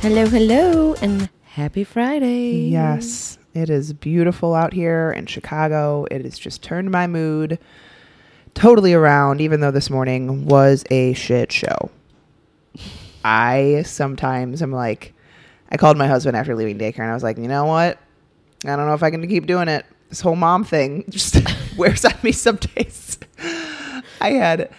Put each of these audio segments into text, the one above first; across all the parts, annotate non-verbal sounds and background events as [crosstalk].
Hello, hello, and happy Friday. Yes, it is beautiful out here in Chicago. It has just turned my mood totally around, even though this morning was a shit show. I sometimes am like, I called my husband after leaving daycare and I was like, you know what? I don't know if I can keep doing it. This whole mom thing [laughs] just [laughs] wears on me some days. I had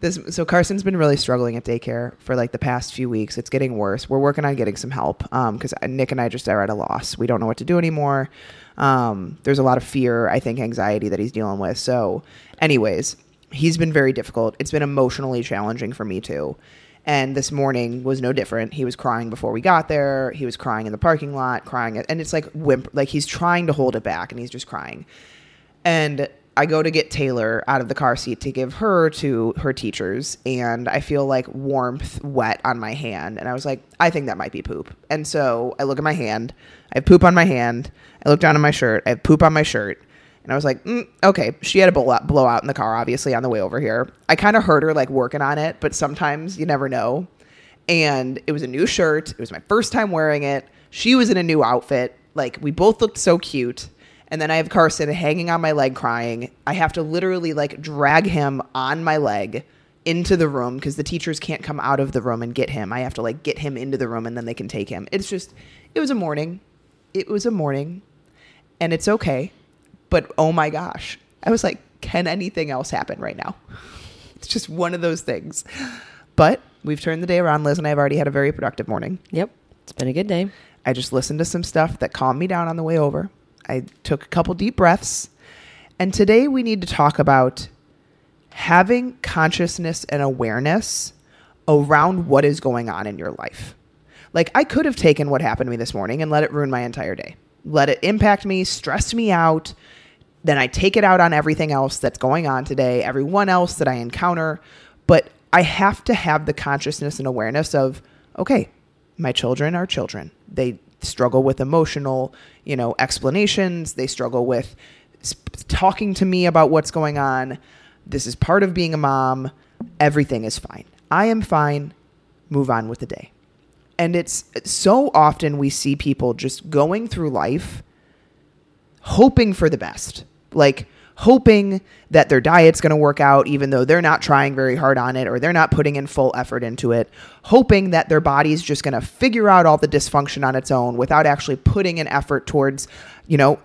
this so Carson's been really struggling at daycare for like the past few weeks. It's getting worse. We're working on getting some help because Nick and I just are at a loss. We don't know what to do anymore. Um, there's a lot of fear, I think, anxiety that he's dealing with. So, anyways, he's been very difficult. It's been emotionally challenging for me too. And this morning was no different. He was crying before we got there. He was crying in the parking lot, crying, and it's like whimper, like he's trying to hold it back, and he's just crying. And I go to get Taylor out of the car seat to give her to her teachers, and I feel like warmth wet on my hand. And I was like, I think that might be poop. And so I look at my hand. I have poop on my hand. I look down at my shirt. I have poop on my shirt. And I was like, mm, okay, she had a blowout, in the car, obviously, on the way over here. I kind of heard her like working on it, but sometimes you never know. And it was a new shirt. It was my first time wearing it. She was in a new outfit. Like, we both looked so cute and then I have Carson hanging on my leg crying. I have to literally like drag him on my leg into the room because the teachers can't come out of the room and get him. I have to like get him into the room and then they can take him. It's just, it was a morning. It was a morning and it's okay. But oh my gosh, I was like, can anything else happen right now? [laughs] It's just one of those things. But we've turned the day around. Liz and I have already had a very productive morning. Yep, it's been a good day. I just listened to some stuff that calmed me down on the way over. I took a couple deep breaths. And today we need to talk about having consciousness and awareness around what is going on in your life. Like, I could have taken what happened to me this morning and let it ruin my entire day, let it impact me, stress me out. Then I take it out on everything else that's going on today, everyone else that I encounter. But I have to have the consciousness and awareness of, okay, my children are children. They struggle with emotional, you know, explanations. They struggle with sp- talking to me about what's going on. This is part of being a mom. Everything is fine. I am fine. Move on with the day. And it's so often we see people just going through life hoping for the best. Like, hoping that their diet's going to work out, even though they're not trying very hard on it or they're not putting in full effort into it, hoping that their body's just going to figure out all the dysfunction on its own without actually putting an effort towards, you know,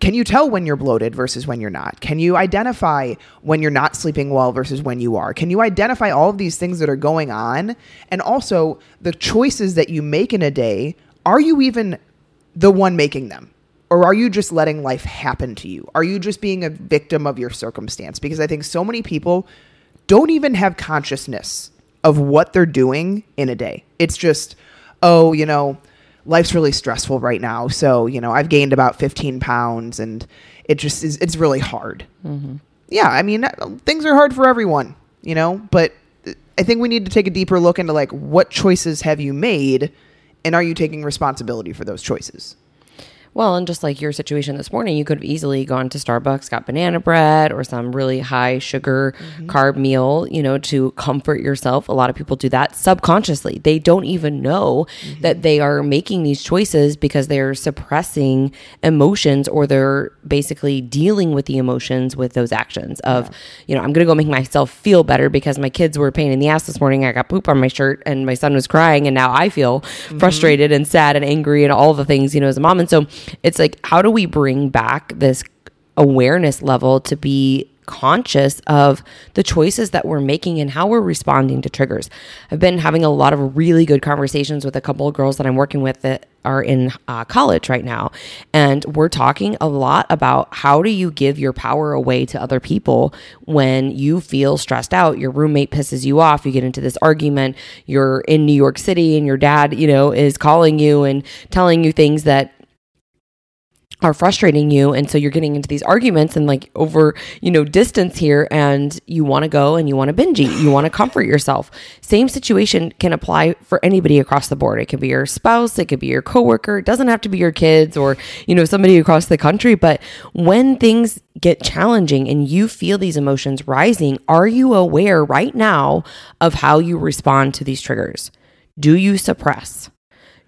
can you tell when you're bloated versus when you're not? Can you identify when you're not sleeping well versus when you are? Can you identify all of these things that are going on? And also the choices that you make in a day, are you even the one making them? Or are you just letting life happen to you? Are you just being a victim of your circumstance? Because I think so many people don't even have consciousness of what they're doing in a day. It's just, oh, you know, life's really stressful right now. So, you know, I've gained about 15 pounds and it just is, it's really hard. Mm-hmm. Yeah. I mean, things are hard for everyone, you know, but I think we need to take a deeper look into like what choices have you made and are you taking responsibility for those choices? Well, and just like your situation this morning, you could have easily gone to Starbucks, got banana bread or some really high sugar mm-hmm. carb meal, you know, to comfort yourself. A lot of people do that subconsciously. They don't even know mm-hmm. that they are making these choices because they're suppressing emotions or they're basically dealing with the emotions with those actions of, yeah. you know, I'm going to go make myself feel better because my kids were a pain in the ass this morning. I got poop on my shirt and my son was crying and now I feel mm-hmm. frustrated and sad and angry and all the things, you know, as a mom. And so it's like, how do we bring back this awareness level to be conscious of the choices that we're making and how we're responding to triggers. I've been having a lot of really good conversations with a couple of girls that I'm working with that are in uh, college right now. And we're talking a lot about how do you give your power away to other people when you feel stressed out, your roommate pisses you off, you get into this argument, you're in New York City and your dad, you know, is calling you and telling you things that are frustrating you and so you're getting into these arguments and like over you know distance here and you want to go and you want to binge eat you want to comfort yourself. Same situation can apply for anybody across the board. It could be your spouse it could be your coworker it doesn't have to be your kids or you know somebody across the country but when things get challenging and you feel these emotions rising are you aware right now of how you respond to these triggers? Do you suppress?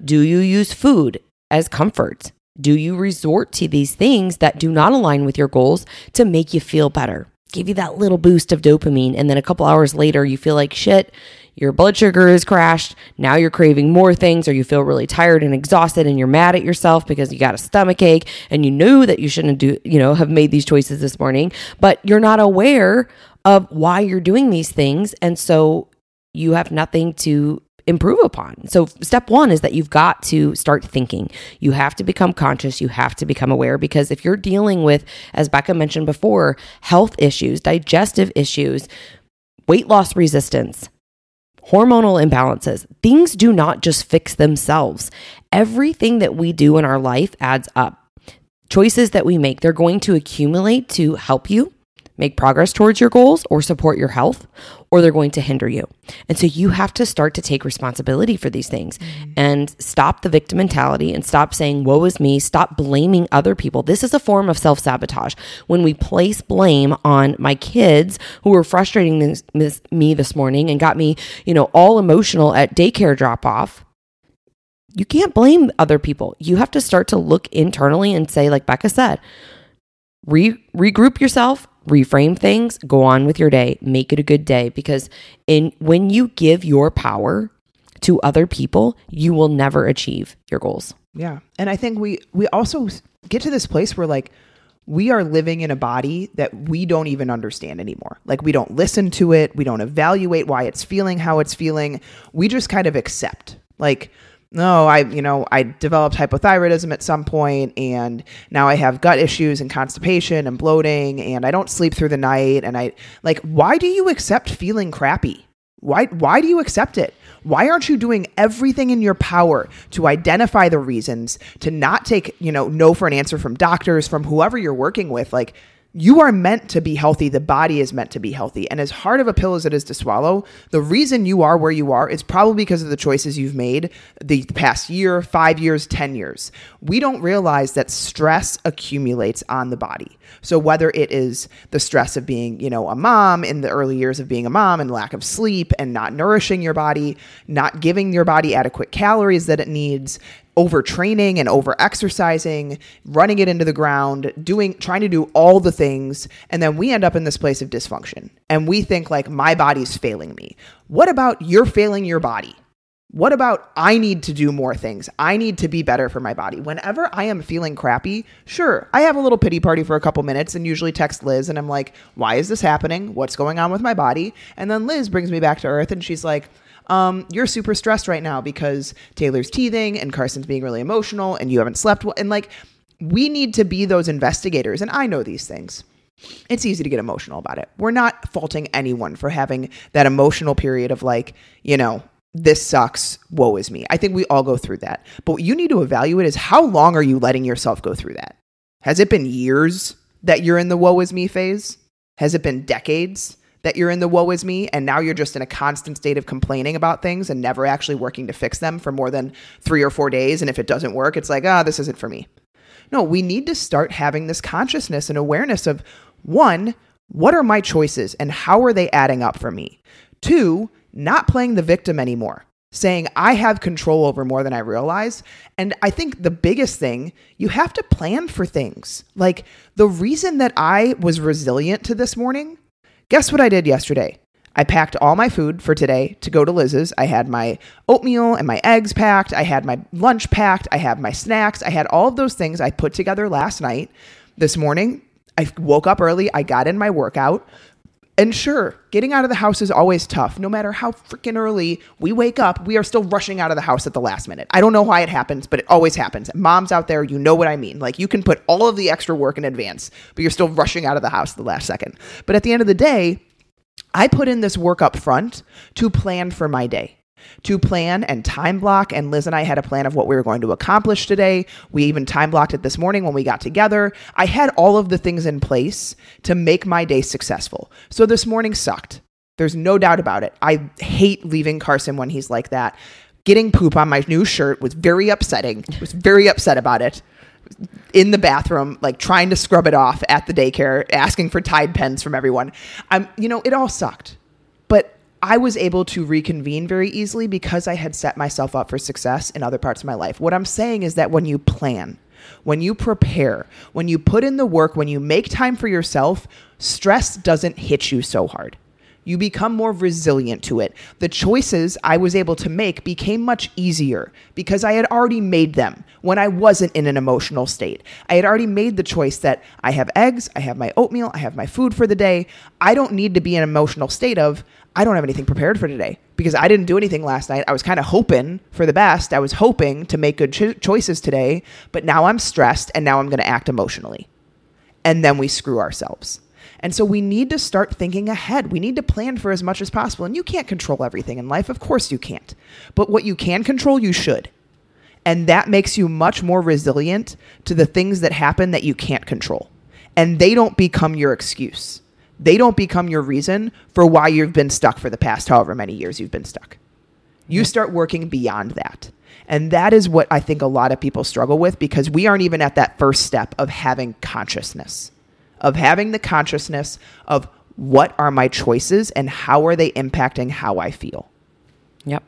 Do you use food as comfort do you resort to these things that do not align with your goals to make you feel better? Give you that little boost of dopamine. And then a couple hours later, you feel like shit. Your blood sugar is crashed. Now you're craving more things, or you feel really tired and exhausted, and you're mad at yourself because you got a stomach ache and you knew that you shouldn't do, you know, have made these choices this morning, but you're not aware of why you're doing these things. And so you have nothing to improve upon. So, step one is that you've got to start thinking. You have to become conscious. You have to become aware because if you're dealing with, as Becca mentioned before, health issues, digestive issues, weight loss resistance, hormonal imbalances, things do not just fix themselves. Everything that we do in our life adds up. Choices that we make, they're going to accumulate to help you make progress towards your goals or support your health, or they're going to hinder you. And so you have to start to take responsibility for these things mm-hmm. and stop the victim mentality and stop saying, woe is me, stop blaming other people. This is a form of self sabotage. When we place blame on my kids who were frustrating this, this, me this morning and got me, you know, all emotional at daycare drop off. You can't blame other people. You have to start to look internally and say, like Becca said, re- regroup yourself, reframe things, go on with your day, make it a good day because in when you give your power to other people, you will never achieve your goals. Yeah. And I think we we also get to this place where like we are living in a body that we don't even understand anymore. Like we don't listen to it, we don't evaluate why it's feeling how it's feeling. We just kind of accept. Like no, I, you know, I developed hypothyroidism at some point and now I have gut issues and constipation and bloating and I don't sleep through the night and I like why do you accept feeling crappy? Why why do you accept it? Why aren't you doing everything in your power to identify the reasons, to not take, you know, no for an answer from doctors, from whoever you're working with? Like you are meant to be healthy. The body is meant to be healthy. And as hard of a pill as it is to swallow, the reason you are where you are is probably because of the choices you've made the past year, five years, 10 years. We don't realize that stress accumulates on the body. So whether it is the stress of being, you know, a mom in the early years of being a mom and lack of sleep and not nourishing your body, not giving your body adequate calories that it needs, overtraining and over exercising, running it into the ground, doing trying to do all the things, and then we end up in this place of dysfunction. And we think like my body's failing me. What about you're failing your body? What about I need to do more things? I need to be better for my body. Whenever I am feeling crappy, sure, I have a little pity party for a couple minutes and usually text Liz and I'm like, why is this happening? What's going on with my body? And then Liz brings me back to earth and she's like, um, you're super stressed right now because Taylor's teething and Carson's being really emotional and you haven't slept well. And like, we need to be those investigators. And I know these things. It's easy to get emotional about it. We're not faulting anyone for having that emotional period of like, you know, this sucks, woe is me. I think we all go through that. But what you need to evaluate is how long are you letting yourself go through that? Has it been years that you're in the woe is me phase? Has it been decades? That you're in the woe is me and now you're just in a constant state of complaining about things and never actually working to fix them for more than three or four days. And if it doesn't work, it's like, ah, oh, this isn't for me. No, we need to start having this consciousness and awareness of one, what are my choices and how are they adding up for me? Two, not playing the victim anymore saying I have control over more than I realize. And I think the biggest thing, you have to plan for things. Like the reason that I was resilient to this morning Guess what I did yesterday? I packed all my food for today to go to Liz's. I had my oatmeal and my eggs packed. I had my lunch packed. I had my snacks. I had all of those things I put together last night. This morning, I woke up early, I got in my workout. And sure, getting out of the house is always tough. No matter how freaking early we wake up, we are still rushing out of the house at the last minute. I don't know why it happens, but it always happens. Moms out there, you know what I mean. Like you can put all of the extra work in advance, but you're still rushing out of the house the last second. But at the end of the day, I put in this work up front to plan for my day to plan and time block. And Liz and I had a plan of what we were going to accomplish today. We even time blocked it this morning when we got together. I had all of the things in place to make my day successful. So this morning sucked. There's no doubt about it. I hate leaving Carson when he's like that. Getting poop on my new shirt was very upsetting. I was very upset about it. In the bathroom, like trying to scrub it off at the daycare, asking for Tide pens from everyone. I'm, you know, it all sucked. I was able to reconvene very easily because I had set myself up for success in other parts of my life. What I'm saying is that when you plan, when you prepare, when you put in the work, when you make time for yourself, stress doesn't hit you so hard you become more resilient to it. The choices I was able to make became much easier because I had already made them when I wasn't in an emotional state. I had already made the choice that I have eggs, I have my oatmeal, I have my food for the day. I don't need to be in an emotional state of, I don't have anything prepared for today because I didn't do anything last night. I was kind of hoping for the best. I was hoping to make good cho- choices today, but now I'm stressed and now I'm going to act emotionally. And then we screw ourselves. And so we need to start thinking ahead. We need to plan for as much as possible. And you can't control everything in life. Of course you can't. But what you can control, you should. And that makes you much more resilient to the things that happen that you can't control. And they don't become your excuse. They don't become your reason for why you've been stuck for the past however many years you've been stuck. You hmm. start working beyond that. And that is what I think a lot of people struggle with because we aren't even at that first step of having consciousness of having the consciousness of what are my choices and how are they impacting how I feel. Yep.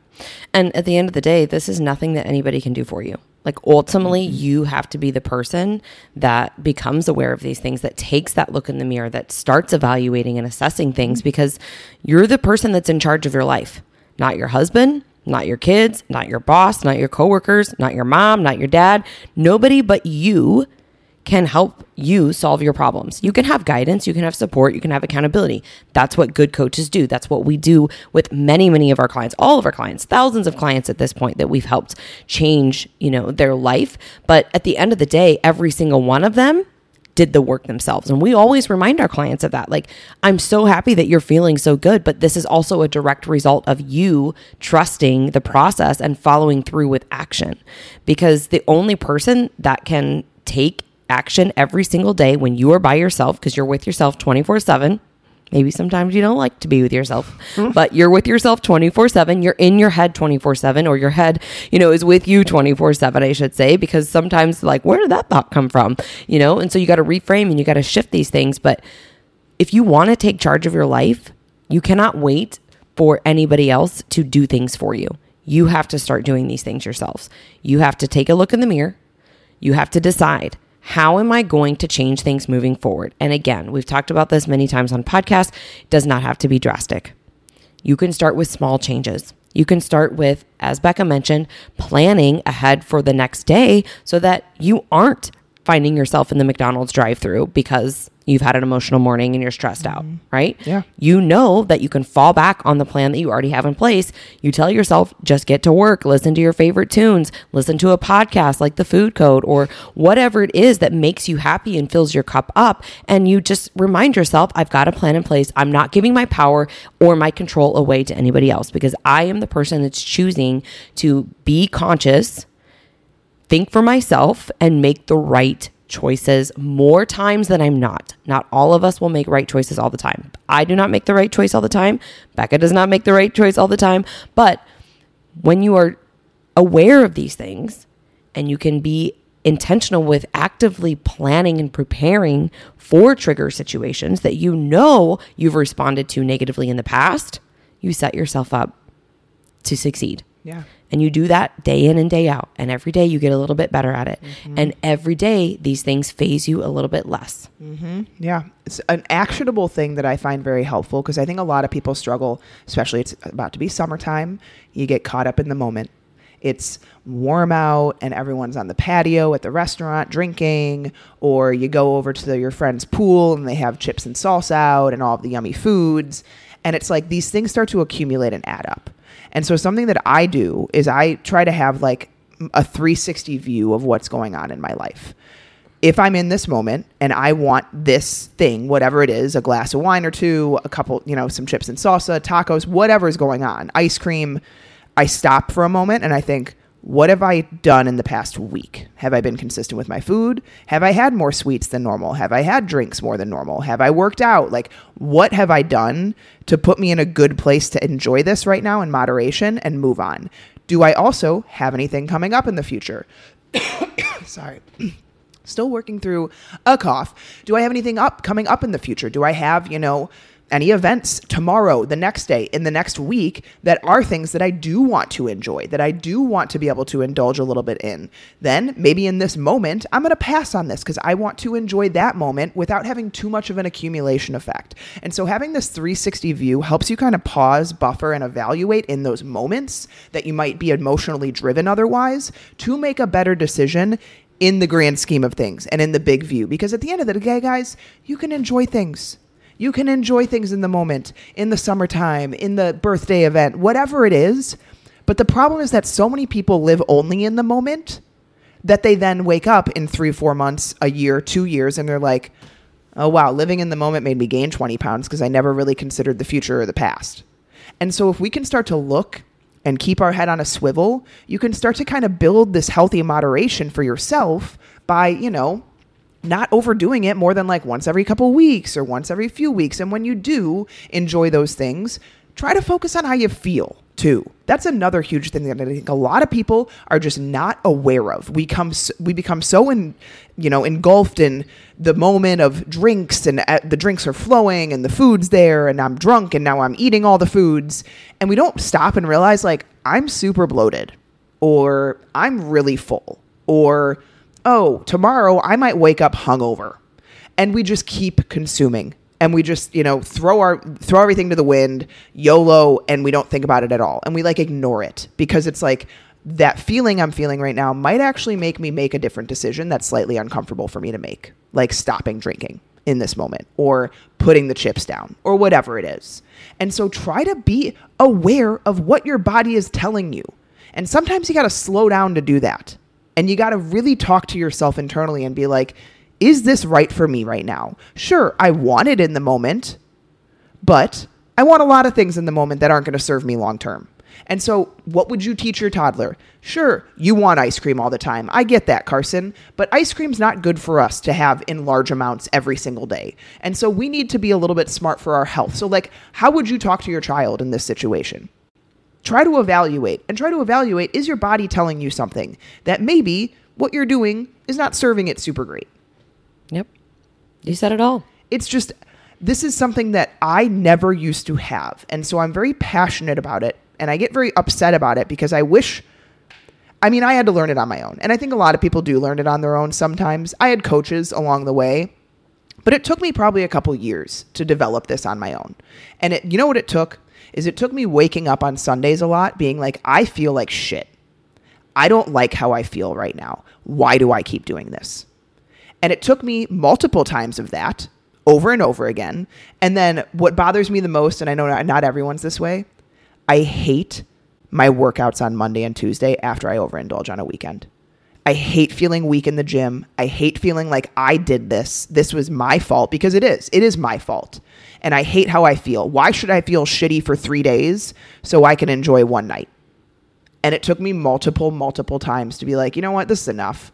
And at the end of the day, this is nothing that anybody can do for you. Like ultimately, mm-hmm. you have to be the person that becomes aware of these things, that takes that look in the mirror, that starts evaluating and assessing things mm-hmm. because you're the person that's in charge of your life, not your husband, not your kids, not your boss, not your coworkers, not your mom, not your dad. Nobody but you can help you solve your problems. You can have guidance, you can have support, you can have accountability. That's what good coaches do. That's what we do with many, many of our clients, all of our clients, thousands of clients at this point that we've helped change, you know, their life. But at the end of the day, every single one of them did the work themselves. And we always remind our clients of that. Like, I'm so happy that you're feeling so good, but this is also a direct result of you trusting the process and following through with action. Because the only person that can take action every single day when you are by yourself because you're with yourself 24 7. Maybe sometimes you don't like to be with yourself, hmm. but you're with yourself 24 7. You're in your head 24 7, or your head, you know, is with you 24 7, I should say, because sometimes, like, where did that thought come from? You know, and so you got to reframe and you got to shift these things. But if you want to take charge of your life, you cannot wait for anybody else to do things for you. You have to start doing these things yourselves. You have to take a look in the mirror. You have to decide how am I going to change things moving forward? And again, we've talked about this many times on podcasts. It does not have to be drastic. You can start with small changes. You can start with, as Becca mentioned, planning ahead for the next day so that you aren't finding yourself in the McDonald's drive through because you've had an emotional morning and you're stressed out, mm-hmm. right? Yeah. You know that you can fall back on the plan that you already have in place. You tell yourself, just get to work, listen to your favorite tunes, listen to a podcast like The Food Code or whatever it is that makes you happy and fills your cup up. And you just remind yourself, I've got a plan in place. I'm not giving my power or my control away to anybody else because I am the person that's choosing to be conscious, think for myself, and make the right choices more times than I'm not. Not all of us will make right choices all the time. I do not make the right choice all the time. Becca does not make the right choice all the time. But when you are aware of these things and you can be intentional with actively planning and preparing for trigger situations that you know you've responded to negatively in the past, you set yourself up to succeed. Yeah. And you do that day in and day out. And every day you get a little bit better at it. Mm-hmm. And every day these things faze you a little bit less. Mm-hmm. Yeah. It's an actionable thing that I find very helpful because I think a lot of people struggle, especially it's about to be summertime. You get caught up in the moment it's warm out and everyone's on the patio at the restaurant drinking, or you go over to the, your friend's pool and they have chips and salsa out and all of the yummy foods. And it's like these things start to accumulate and add up. And so something that I do is I try to have like a 360 view of what's going on in my life. If I'm in this moment and I want this thing, whatever it is, a glass of wine or two, a couple, you know, some chips and salsa, tacos, whatever is going on, ice cream, I stop for a moment and I think, what have I done in the past week? Have I been consistent with my food? Have I had more sweets than normal? Have I had drinks more than normal? Have I worked out? Like, what have I done to put me in a good place to enjoy this right now in moderation and move on? Do I also have anything coming up in the future? [coughs] Sorry. [coughs] Still working through a cough. Do I have anything up coming up in the future? Do I have, you know, any events tomorrow, the next day, in the next week that are things that I do want to enjoy, that I do want to be able to indulge a little bit in, then maybe in this moment, I'm going to pass on this because I want to enjoy that moment without having too much of an accumulation effect. And so having this 360 view helps you kind of pause, buffer, and evaluate in those moments that you might be emotionally driven otherwise to make a better decision in the grand scheme of things and in the big view. Because at the end of the day, guys, you can enjoy things you can enjoy things in the moment, in the summertime, in the birthday event, whatever it is. But the problem is that so many people live only in the moment that they then wake up in three, four months, a year, two years, and they're like, oh, wow, living in the moment made me gain 20 pounds because I never really considered the future or the past. And so if we can start to look and keep our head on a swivel, you can start to kind of build this healthy moderation for yourself by, you know, not overdoing it more than like once every couple weeks or once every few weeks. And when you do enjoy those things, try to focus on how you feel too. That's another huge thing that I think a lot of people are just not aware of. We come we become so in you know engulfed in the moment of drinks and uh, the drinks are flowing and the food's there and I'm drunk and now I'm eating all the foods and we don't stop and realize like I'm super bloated or I'm really full or oh, tomorrow I might wake up hungover. And we just keep consuming and we just, you know, throw our throw everything to the wind, YOLO, and we don't think about it at all. And we like ignore it because it's like that feeling I'm feeling right now might actually make me make a different decision that's slightly uncomfortable for me to make, like stopping drinking in this moment or putting the chips down or whatever it is. And so try to be aware of what your body is telling you. And sometimes you got to slow down to do that. And you got to really talk to yourself internally and be like, is this right for me right now? Sure, I want it in the moment, but I want a lot of things in the moment that aren't going to serve me long term. And so, what would you teach your toddler? Sure, you want ice cream all the time. I get that, Carson. But ice cream's not good for us to have in large amounts every single day. And so, we need to be a little bit smart for our health. So, like, how would you talk to your child in this situation? Try to evaluate and try to evaluate is your body telling you something that maybe what you're doing is not serving it super great. Yep. You said it all. It's just this is something that I never used to have. And so I'm very passionate about it and I get very upset about it because I wish I mean, I had to learn it on my own. And I think a lot of people do learn it on their own sometimes. I had coaches along the way, but it took me probably a couple years to develop this on my own. And it, you know what it took? Is it took me waking up on Sundays a lot being like, I feel like shit. I don't like how I feel right now. Why do I keep doing this? And it took me multiple times of that over and over again. And then what bothers me the most, and I know not, everyone's this way, I hate my workouts on Monday and Tuesday after I overindulge on a weekend. I hate feeling weak in the gym. I hate feeling like I did this. This was my fault because it is. It is my fault. And I hate how I feel. Why should I feel shitty for three days so I can enjoy one night? And it took me multiple, multiple times to be like, you know what? This is enough.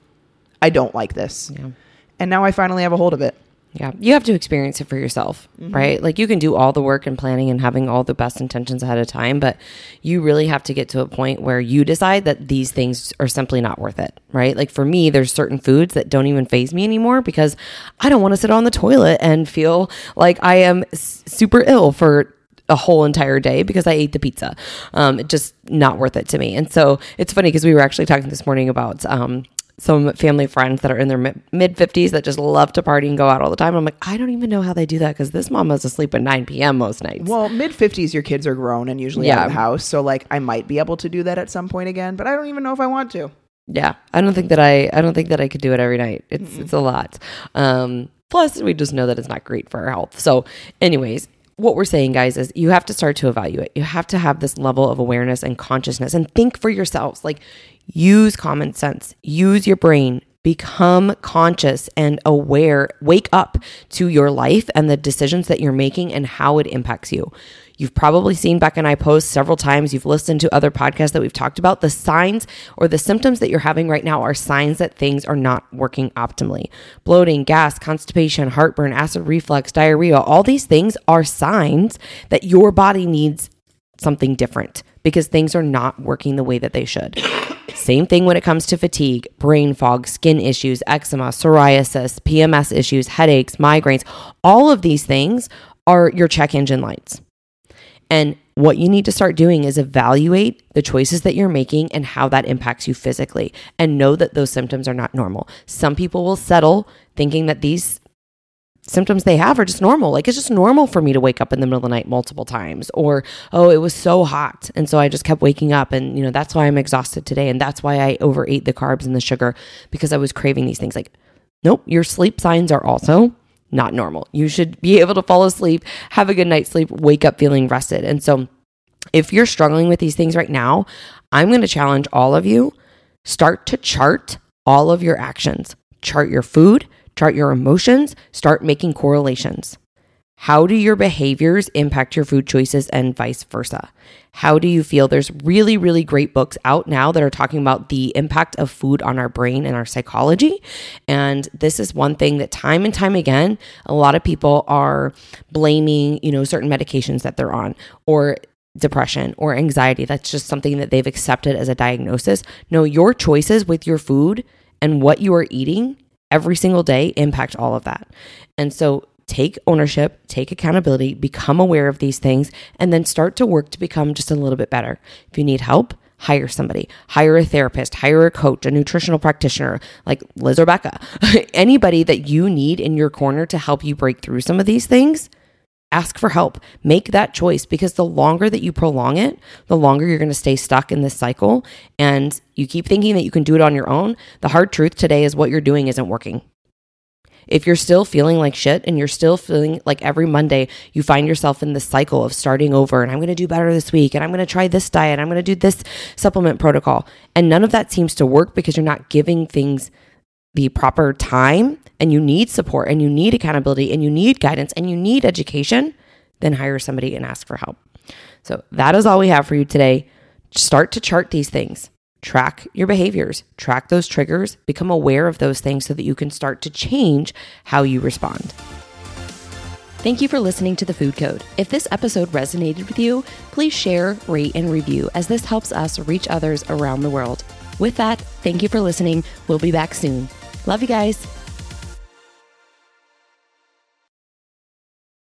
I don't like this. Yeah. And now I finally have a hold of it. Yeah, you have to experience it for yourself, mm-hmm. right? Like you can do all the work and planning and having all the best intentions ahead of time, but you really have to get to a point where you decide that these things are simply not worth it, right? Like for me, there's certain foods that don't even faze me anymore because I don't want to sit on the toilet and feel like I am super ill for a whole entire day because I ate the pizza. Um, just not worth it to me. And so it's funny because we were actually talking this morning about um, some family friends that are in their mid 50s that just love to party and go out all the time. I'm like, I don't even know how they do that because this mama's asleep at 9 p.m. most nights. Well, mid 50s, your kids are grown and usually out of the house. So, like, I might be able to do that at some point again, but I don't even know if I want to. Yeah, I don't think that I I don't think that I could do it every night. It's it's a lot. Um, plus, we just know that it's not great for our health. So, anyways, what we're saying, guys, is you have to start to evaluate. You have to have this level of awareness and consciousness, and think for yourselves. Like, use common sense, use your brain. Become conscious and aware. Wake up to your life and the decisions that you're making and how it impacts you. You've probably seen Beck and I post several times. You've listened to other podcasts that we've talked about. The signs or the symptoms that you're having right now are signs that things are not working optimally. Bloating, gas, constipation, heartburn, acid reflux, diarrhea, all these things are signs that your body needs something different because things are not working the way that they should. Same thing when it comes to fatigue, brain fog, skin issues, eczema, psoriasis, PMS issues, headaches, migraines. All of these things are your check engine lights. And what you need to start doing is evaluate the choices that you're making and how that impacts you physically and know that those symptoms are not normal. Some people will settle thinking that these symptoms they have are just normal. Like it's just normal for me to wake up in the middle of the night multiple times or oh, it was so hot and so I just kept waking up and you know, that's why I'm exhausted today and that's why I overate the carbs and the sugar because I was craving these things. Like nope, your sleep signs are also not normal. You should be [laughs] able to fall asleep, have a good night's sleep, wake up feeling rested. And so if you're struggling with these things right now, I'm going to challenge all of you start to chart all of your actions. Chart your food, chart your emotions, start making correlations. How do your behaviors impact your food choices and vice versa? How do you feel? There's really, really great books out now that are talking about the impact of food on our brain and our psychology. And this is one thing that time and time again, a lot of people are blaming, you know, certain medications that they're on or depression or anxiety. That's just something that they've accepted as a diagnosis. No, your choices with your food and what you are eating every single day impact all of that. And so take ownership, take accountability, become aware of these things, and then start to work to become just a little bit better. If you need help, hire somebody, hire a therapist, hire a coach, a nutritional practitioner like Liz or Becca, [laughs] anybody that you need in your corner to help you break through some of these things. Ask for help. Make that choice because the longer that you prolong it, the longer you're going to stay stuck in this cycle. And you keep thinking that you can do it on your own. The hard truth today is what you're doing isn't working. If you're still feeling like shit and you're still feeling like every Monday you find yourself in the cycle of starting over and I'm going to do better this week and I'm going to try this diet, I'm going to do this supplement protocol, and none of that seems to work because you're not giving things the proper time and you need support and you need accountability and you need guidance and you need education, then hire somebody and ask for help. So that is all we have for you today. Start to chart these things. Track your behaviors, track those triggers, become aware of those things so that you can start to change how you respond. Thank you for listening to The Food Code. If this episode resonated with you, please share, rate, and review as this helps us reach others around the world. With that, thank you for listening. We'll be back soon. Love you guys.